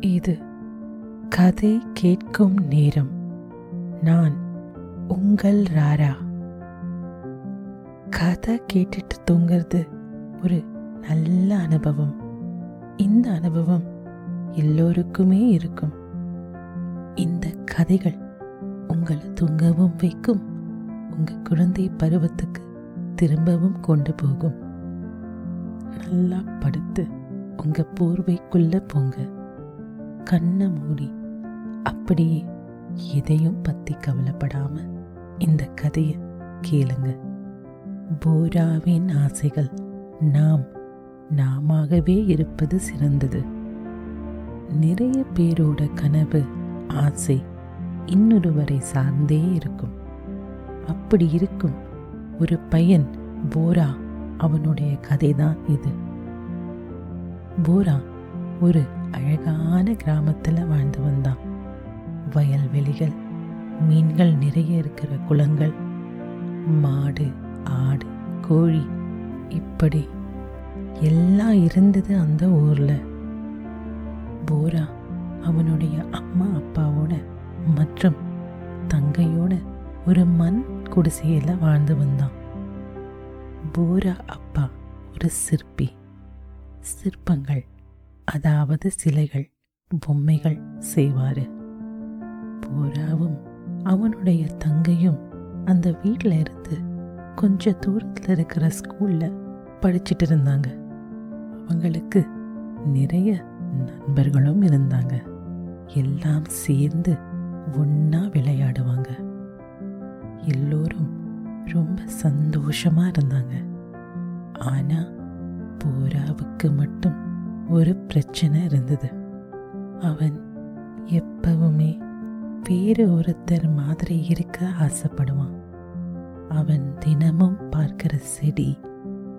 இது கதை கேட்கும் நேரம். நான் உங்கள் ராரா. கதை கேட்டுட்டு தூங்குறது ஒரு நல்ல அனுபவம். இந்த அனுபவம் எல்லோருக்குமே இருக்கும். இந்த கதைகள் உங்களை தூங்கவும் வைக்கும். உங்க குழந்தை பருவத்துக்கு திரும்பவும் கொண்டு போகும். நல்லா படுத்து உங்க போர்வைக்குள்ள போங்க. கண்ணை மூடி அப்படியே எதையும் பத்தி கவலைப்படாம இந்த கதையை கேளுங்க. போராவின் ஆசைகள் நாம் நாமாகவே இருப்பது சிறந்தது. நிறைய பேரோட கனவு ஆசை இன்னொருவரை சார்ந்தே இருக்கும். அப்படி இருக்கும் ஒரு பையன் போரா அவனுடைய கதைதான் இது. போரா ஒரு அழகான கிராமத்தில் வாழ்ந்து வந்தான். வயல்வெளிகள் மீன்கள் நிறைய இருக்கிற குளங்கள் மாடு ஆடு கோழி இப்படி எல்லாம் இருந்தது அந்த ஊரில். போரா அவனுடைய அம்மா அப்பாவோட மற்றும் தங்கையோட ஒரு மண் குடிசையில் வாழ்ந்து வந்தான். போரா அப்பா ஒரு சிற்பி. சிற்பங்கள் அதாவது சிலைகள் பொம்மைகள் செய்வாரு. போராவும் அவனுடைய தங்கையும் அந்த வீட்டில் இருந்து கொஞ்ச தூரத்தில் இருக்கிற ஸ்கூல்ல படிச்சுட்டு இருந்தாங்க. அவங்களுக்கு நிறைய நண்பர்களும் இருந்தாங்க. எல்லாம் சேர்ந்து ஒன்னா விளையாடுவாங்க. எல்லோரும் ரொம்ப சந்தோஷமா இருந்தாங்க. ஆனா போராவுக்கு மட்டும் ஒரு பிரச்சனை இருந்தது. அவன் எப்பவுமே வேறு ஒருத்தர் மாதிரி இருக்க ஆசைப்படுவான். அவன் தினமும் பார்க்கிற செடி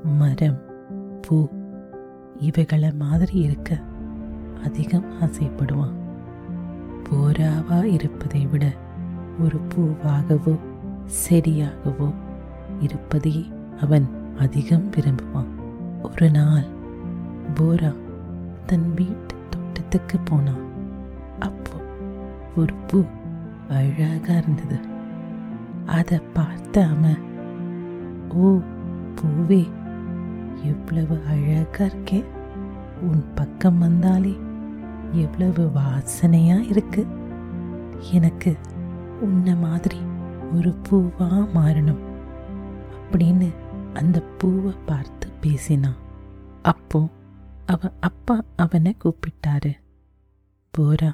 மரம் பூ இவைகளை மாதிரி இருக்க அதிகம் ஆசைப்படுவான். போராவா இருப்பதை விட ஒரு பூவாகவோ செடியாகவோ இருப்பதையே அவன் அதிகம் விரும்புவான். ஒரு நாள் போரா தன் வீட்டு தோட்டத்துக்கு போனான். அப்போ ஒரு பூ அழகா இருந்தது. அதை பார்த்த அவன் ஓ பூவே எவ்வளவு அழகா இருக்கே. உன் பக்கம் வந்தாலே எவ்வளவு வாசனையா இருக்கு. எனக்கு உன்ன மாதிரி ஒரு பூவா மாறணும். அப்படின்னு அந்த பூவை பார்த்து பேசினான். அப்போ அவ அப்பா அவனை கூப்பிட்டாரு. போரா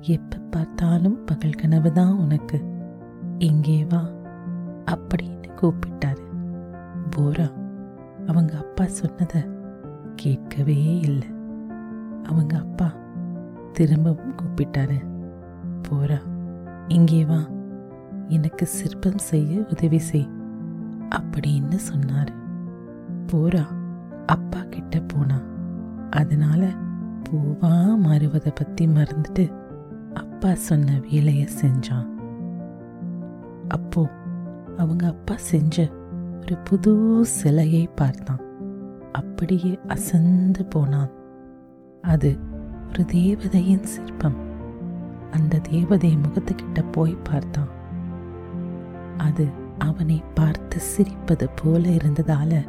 எப்ப பார்த்தாலும் பகல் கனவு தான் உனக்கு. இங்கே வா. அப்படின்னு கூப்பிட்டாரு. போரா அவங்க அப்பா சொன்னதை கேட்கவே இல்லை. அவங்க அப்பா திரும்பவும் கூப்பிட்டாரு. போரா இங்கே வா. எனக்கு சிற்பம் செய்ய உதவி செய். அப்படின்னு சொன்னார். போரா அப்பா கிட்ட போனான் அதனால பூவா மாறுவதை பத்தி மறந்துட்டு அப்பா சொன்ன வேலைய செஞ்சான். அப்போ அவங்க அப்பா செஞ்ச ஒரு புது சிலையை பார்த்தான். அப்படியே அசந்து போனான். அது ஒரு தேவதையின் சிற்பம். அந்த தேவதை முகத்துக்கிட்ட போய் பார்த்தான். அது அவனை பார்த்து சிரிப்பது போல இருந்ததால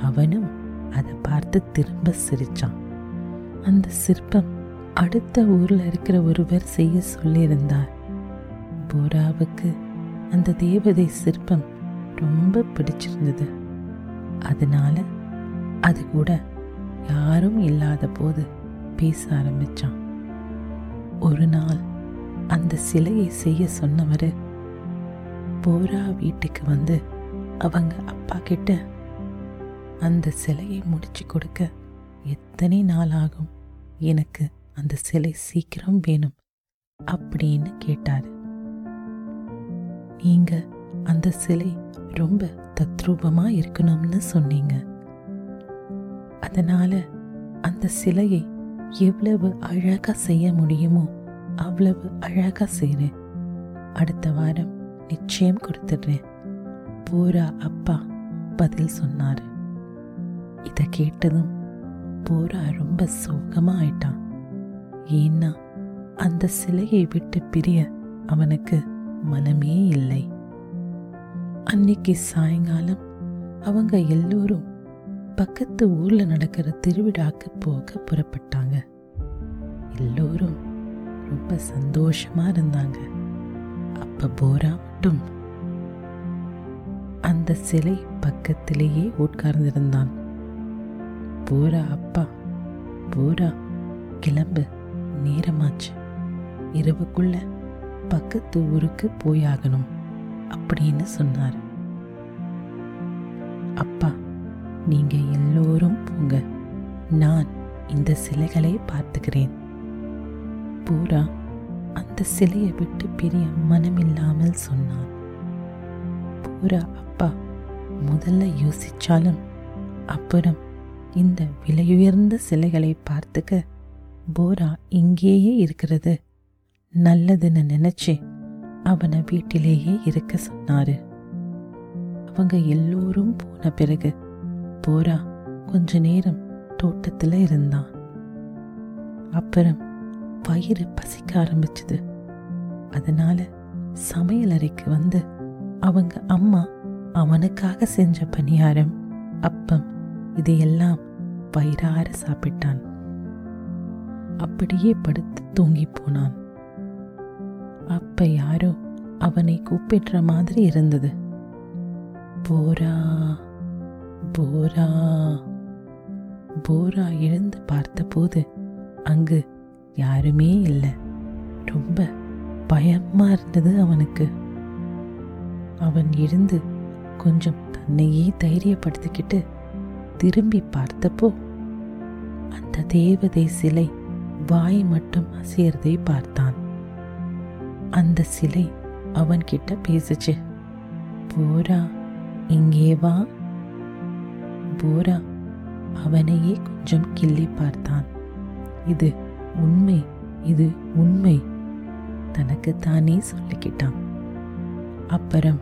அவனும் அதை பார்த்து திரும்ப சிரிச்சான். அந்த சிற்பம் அடுத்த ஊர்ல இருக்கிற ஒருவர் செய்ய சொல்லியிருந்தார். போராவுக்கு அந்த தேவதை சிற்பம் ரொம்ப பிடிச்சிருந்தது. அதனால அது கூட யாரும் இல்லாத போது பேச ஆரம்பிச்சான். ஒரு நாள் அந்த சிலையை செய்ய சொன்னவர் போரா வீட்டுக்கு வந்து அவங்க அப்பா கிட்ட அந்த சிலையை முடிச்சு கொடுக்க எத்தனை நாள் ஆகும்? எனக்கு அந்த சிலை சீக்கிரம் வேணும் அப்படின்னு கேட்டார். நீங்க அந்த சிலை ரொம்ப தத்ரூபமா இருக்கணும்னு சொன்னீங்க. அதனால அந்த சிலையை எவ்வளவு அழகா செய்ய முடியுமோ அவ்வளவு அழகா செய்றேன். அடுத்த வாரம் நிச்சயம் கொடுத்துடுறேன். போரா அப்பா பதில் சொன்னாரு. இதை கேட்டதும் போரா ரொம்ப சோகமா ஆயிட்டான் ஏன்னா அந்த சிலையை விட்டு பிரிய அவனுக்கு மனமே இல்லை. அன்னைக்கு சாயங்காலம் அவங்க எல்லோரும் பக்கத்து ஊர்ல நடக்கிற திருவிழாக்கு போக புறப்பட்டாங்க. எல்லோரும் ரொம்ப சந்தோஷமா இருந்தாங்க. அப்ப போரா மட்டும் அந்த சிலை பக்கத்திலேயே உட்கார்ந்திருந்தான். போரா அப்பா. போரா கிளம்பு. நேரமாச்சு. இரவுக்குள்ள பக்கத்து ஊருக்கு போயாகணும் அப்படின்னு சொன்னார். அப்பா நீங்க எல்லோரும் போங்க. நான் இந்த சிலைகளை பார்த்துக்கிறேன். பூரா அந்த சிலையை விட்டு பிரிய மனமில்லாமல் சொன்னான். பூரா அப்பா. முதல்ல யோசிச்சாலும் அப்புறம் இந்த விலையுயர்ந்த சிலைகளை பார்த்துக்க போரா இங்கேயே இருக்கிறது. நல்லதுன்னு நினைச்சு அவனை வீட்டிலேயே இருக்க சொன்னாரு. அவங்க எல்லோரும் போன பிறகு போரா கொஞ்ச நேரம் தோட்டத்துல இருந்தான். அப்புறம் வயிறு பசிக்க ஆரம்பிச்சது. அதனால சமையல் அறைக்கு வந்து அவங்க அம்மா அவனுக்காக செஞ்ச பணியாரம் அப்பம் இதையெல்லாம் வயிறார சாப்பிட்டான். அப்படியே படுத்து தூங்கி போனான். அப்ப யாரோ அவனை கூப்பிடுற மாதிரி இருந்தது. போரா போரா போரா எழுந்து பார்த்தபோது அங்கு யாருமே இல்லை. ரொம்ப பயமா இருந்தது அவனுக்கு. அவன் எழுந்து கொஞ்சம் தன்னையே தைரியப்படுத்திக்கிட்டு திரும்பி பார்த்தப்போ அந்த தேவதை சிலை வாய் மட்டும் அசையறதை பார்த்தான். அந்த சிலை அவன்கிட்ட பேசுச்சு போரா இங்கே வா. போரா அவனையே கொஞ்சம் கிள்ளி பார்த்தான். இது உண்மை இது உண்மை தனக்கு தானே சொல்லிக்கிட்டான். அப்புறம்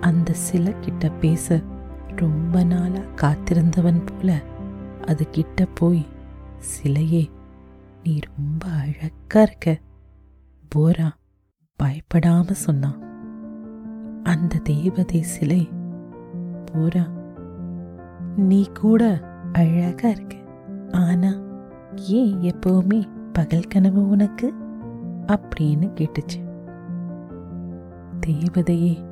அந்த சிலை கிட்ட பேச ரொம்ப நாளாக காத்திருந்தவன் போல அது கிட்ட போய் சிலையே நீ ரொம்ப அழகா இருக்க. போரா பயப்படாம சொன்னான் அந்த தேவதை சிலை போரா நீ கூட அழகா இருக்க. ஆனா ஏன் எப்பவுமே பகல் கனவு உனக்கு? அப்படின்னு கேட்டுச்சு. தேவதையே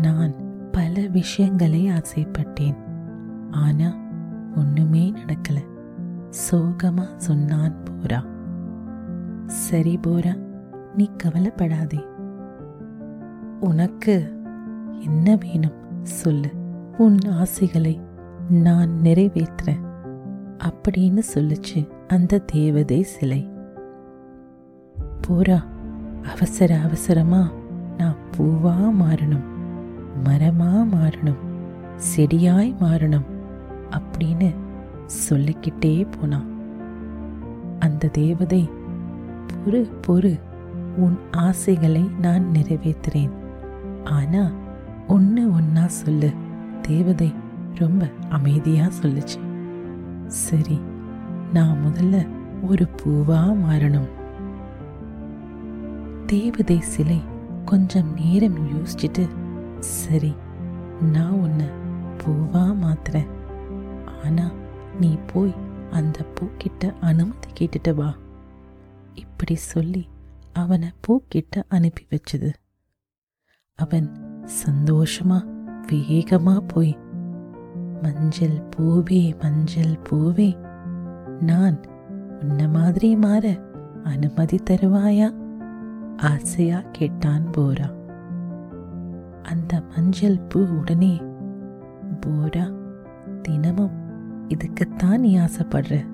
நான் பல விஷயங்களை ஆசைப்பட்டேன். ஆனா ஒண்ணுமே நடக்கல. சோகமா சொன்னான் போரா. சரி போரா நீ கவலைப்படாதே. உனக்கு என்ன வேணும் சொல்லு. உன் ஆசைகளை நான் நிறைவேற்றுறேன். அப்படின்னு சொல்லுச்சு அந்த தேவதை சிலை. போரா அவசர அவசரமா நான் பூவா மாறணும். மரமா மாறணும் செடியாய் மாறணும் அப்படின்னு சொல்லிக்கிட்டே போனான். அந்த தேவதை பொறு பொறு உன் ஆசைகளை நான் நிறைவேற்றுறேன். ஆனா ஒன்று ஒன்னா சொல்லு. தேவதை ரொம்ப அமைதியாக சொல்லுச்சு. சரி நான் முதல்ல ஒரு பூவா மாறணும். தேவதை சிலை கொஞ்சம் நேரம் யோசிச்சுட்டு சரி நான் உன்னை பூவா மாத்துறேன். ஆனா நீ போய் அந்த பூக்கிட்ட அனுமதி கேட்டுட்டு வா. இப்படி சொல்லி அவனை பூக்கிட்ட அனுப்பி வச்சது. அவன் சந்தோஷமா வேகமா போய் மஞ்சள் பூவே மஞ்சள் பூவே நான் உன்ன மாதிரி மாற அனுமதி தருவாயா? ஆசையா கேட்டான் போரா. அந்த மஞ்சள் பூ உடனே போரா தினமும் இதுக்குத்தான் நீ ஆசைப்படுற.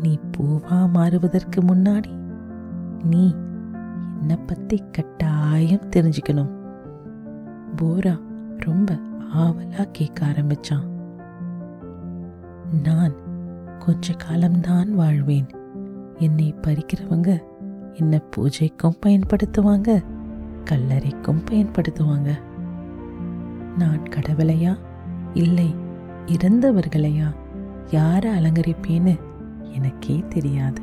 நீ பூவா மாறுவதற்கு முன்னாடி நீ என்னை பத்தி கட்டாயம் தெரிஞ்சுக்கணும். போரா ரொம்ப ஆவலா கேட்க ஆரம்பிச்சான். நான் கொஞ்ச காலம்தான் வாழ்வேன். என்னை பறிக்கிறவங்க என்ன பூஜைக்கும் பயன்படுத்துவாங்க கல்லறைக்கும் பயன்படுத்துவாங்க. நான் கடவுளையா? இல்லை இறந்தவர்களையா? யாரை அலங்கரிப்பேன்னு எனக்கே தெரியாது.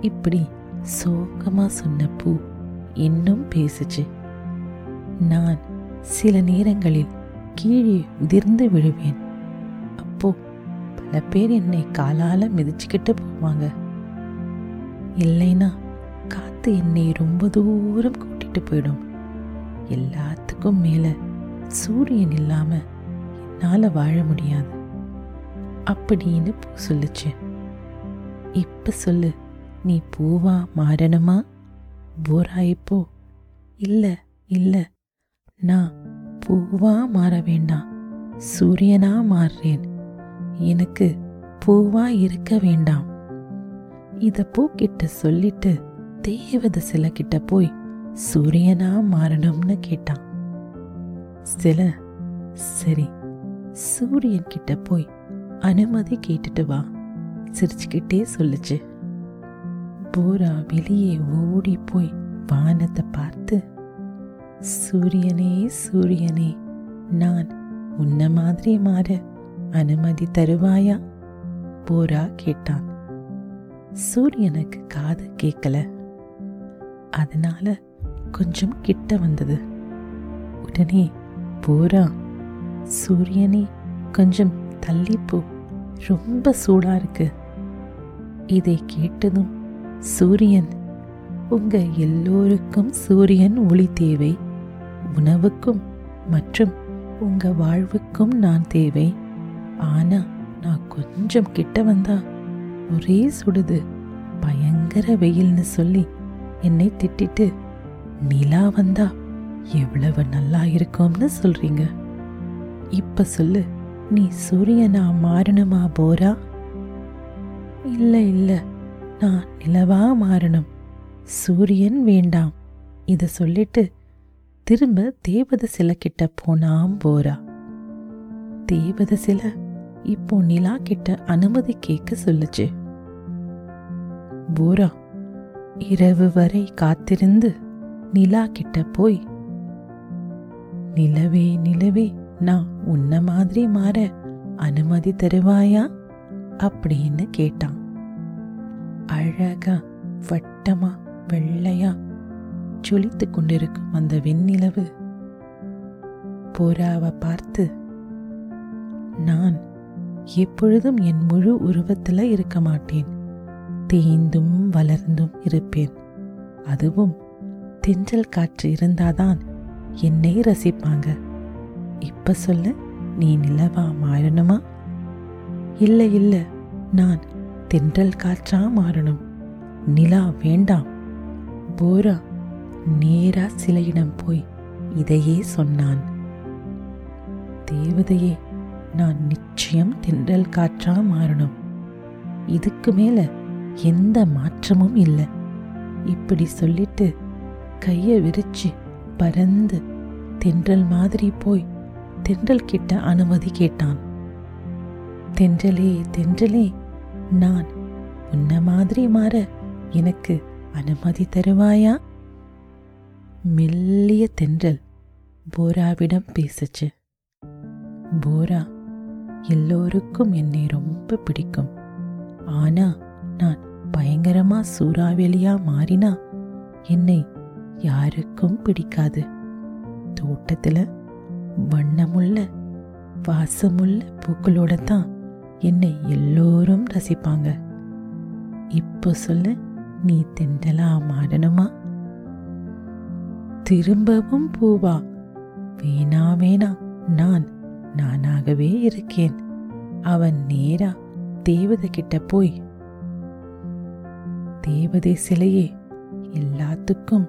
இப்படி சோகமாக சொன்ன பூ இன்னும் பேசுச்சு. நான் சில நேரங்களில் கீழே உதிர்ந்து விழுவேன். அப்போ பல பேர் என்னை காலால் மிதிச்சுக்கிட்டு போவாங்க. இல்லைனா காத்து என்னை ரொம்ப தூரம் கூட்டிட்டு போயிடும். எல்லாத்துக்கும் மேலே சூரியன் இல்லாமல் என்னால் வாழ முடியாது. அப்படின்னு பூ சொல்லுச்சு. இப்போ சொல்லு நீ பூவா மாறணுமா போராயிப்போ. இல்லை இல்லை. நான் பூவா மாற வேண்டாம். சூரியனா மாறுறேன். எனக்கு பூவா இருக்க வேண்டாம். இதை பூக்கிட்ட சொல்லிட்டு தேவத சில கிட்ட போய் சூரியனா மாறணும்னு கேட்டான். சில சரி சூரியன் கிட்ட போய் அனுமதி கேட்டுட்டு வா சிரிச்சுக்கிட்டே சொல்லுச்சு. போரா வெளியே ஓடி போய் வானத்தை பார்த்து சூரியனே சூரியனே நான் உன்ன மாதிரி மாற அனுமதி தருவாயா? போரா கேட்டான். சூரியனுக்கு காது கேட்கல அதனால கொஞ்சம் கிட்ட வந்தது. உடனே போரா சூரியனே கொஞ்சம் தள்ளிப்போ. ரொம்ப சூடா இருக்கு. இதை கேட்டதும் சூரியன் உங்க எல்லோருக்கும் சூரியன் ஒளி தேவை. உணவுக்கும் மற்றும் உங்க வாழ்வுக்கும் நான் தேவை. ஆனா நான் கொஞ்சம் கிட்ட வந்தா ஒரே சுடுது. பயங்கர வெயில்னு சொல்லி என்னை திட்டிட்டு நிலா வந்தா எவ்வளவு நல்லா இருக்கும்னு சொல்றீங்க. இப்ப சொல்லு நீ சூரியனா மாறணுமா போரா? இல்லை இல்லை நான் நிலவா மாறணும். சூரியன் வேண்டாம். இதை சொல்லிட்டு திரும்ப தேவத சிலை கிட்ட போனாம் போரா. தேவத சில இப்போ நிலா கிட்ட அனுமதி கேட்க சொல்லுச்சு. போரா இரவு வரை காத்திருந்து நிலா கிட்ட போய் நிலவே நிலவே நான் உன்ன மாதிரி மாற அனுமதி தருவாயா? அப்படின்னு கேட்டான். அழகா வட்டமா வெள்ளையா ஜொலித்து கொண்டிருக்கும் அந்த வெண்ணிலவு. போராவை பார்த்து நான் எப்பொழுதும் என் முழு உருவத்தில் இருக்க மாட்டேன். தேய்ந்தும் வளர்ந்தும் இருப்பேன். அதுவும் தென்றல் காற்று இருந்தாதான் என்னை ரசிப்பாங்க. இப்போ சொல்ல நீ நிலவா மாறணுமா? இல்லை இல்லை நான் தென்றல் காற்றா மாறணும். நிலா வேண்டாம். போரா நேரா சிலையிடம் போய் இதையே சொன்னான். தேவதையே நான் நிச்சயம் தென்றல் காற்றா மாறணும். இதுக்கு மேல எந்த மாற்றமும் இல்லை. இப்படி சொல்லிட்டு கையை விரிச்சு பறந்து தென்றல் மாதிரி போய் தென்றல் கிட்ட அனுமதி கேட்டான். தென்றலே தென்றலே நான் உன்ன மாதிரி மாற எனக்கு அனுமதி தருவாயா? மெல்லிய தென்றல் போராவிடம் பேசுச்சு. போரா எல்லோருக்கும் என்னை ரொம்ப பிடிக்கும். ஆனா நான் பயங்கரமா சூறாவளியா மாறினா என்னை யாருக்கும் பிடிக்காது. தோட்டத்துல வண்ணமுள்ள வாசமுள்ள பூக்களோட தான் என்னை எல்லோரும் ரசிப்பாங்க. இப்போ சொல்லு நீ தென்றலா மாறணுமா திரும்பவும் பூவா? வேணா வேணா நான் நானாகவே இருக்கேன். அவன் நேரா தேவதை கிட்ட போய். தேவதை சிலையே எல்லாத்துக்கும்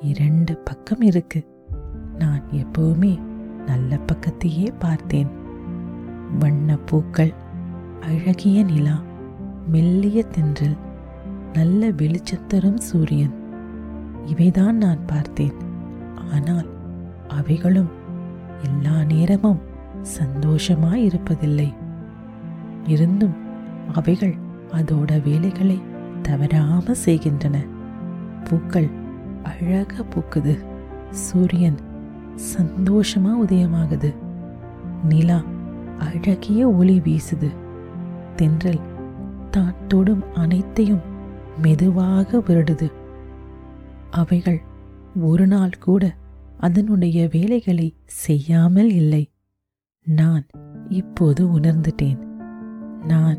இரண்டு பக்கம் இருக்கு. நான் எப்பவுமே நல்ல பக்கத்தையே பார்த்தேன். வண்ண பூக்கள் அழகிய நிலா மெல்லிய தென்றல் நல்ல வெளிச்சத்தரும் சூரியன். இவைதான் நான் பார்த்தேன். ஆனால் அவைகளும் எல்லா நேரமும் சந்தோஷமாய் இருப்பதில்லை இருந்தும் அவைகள் அதோட வேலைகளை தவறாம செய்கின்றன. பூக்கள் அழகாக பூக்குது சூரியன் சந்தோஷமா உதயமாகுது. நிலா அழகிய ஒளி வீசுது. தென்றல் தான் தொடும் அனைத்தையும் மெதுவாக வருடுது. அவைகள் ஒரு நாள் கூட அதனுடைய வேலைகளை செய்யாமல் இல்லை. நான் இப்போது உணர்ந்துட்டேன். நான்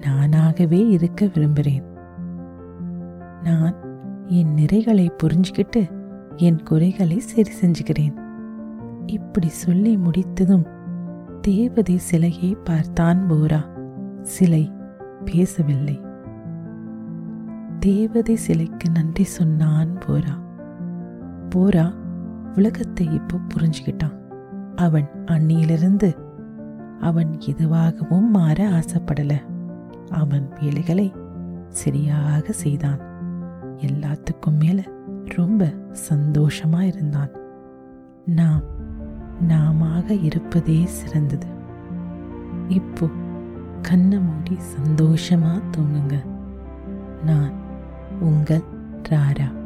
நானாகவே இருக்க விரும்புகிறேன். நான் என் நிறைகளை புரிஞ்சுக்கிட்டு என் குறைகளை சரி செஞ்சுக்கிறேன். இப்படி சொல்லி முடித்ததும் தேவதை சிலையை பார்த்தான் போரா. சிலை பேசவில்லை. தேவதை சிலைக்கு நன்றி சொன்னான் போரா. போரா உலகத்தை இப்போ புரிஞ்சுக்கிட்டான். அவன் அன்னியிலிருந்து அவன் எதுவாகவும் மாற ஆசைப்படல. அவன் வேலைகளை சரியாக செய்தான். எல்லாத்துக்கும் மேல ரொம்ப சந்தோஷமா இருந்தான். நாம் நாமாக இருப்பதே சிறந்தது. இப்போ கண்ணை மூடி சந்தோஷமா தூங்குங்க. நான் உங்கள் ராரா.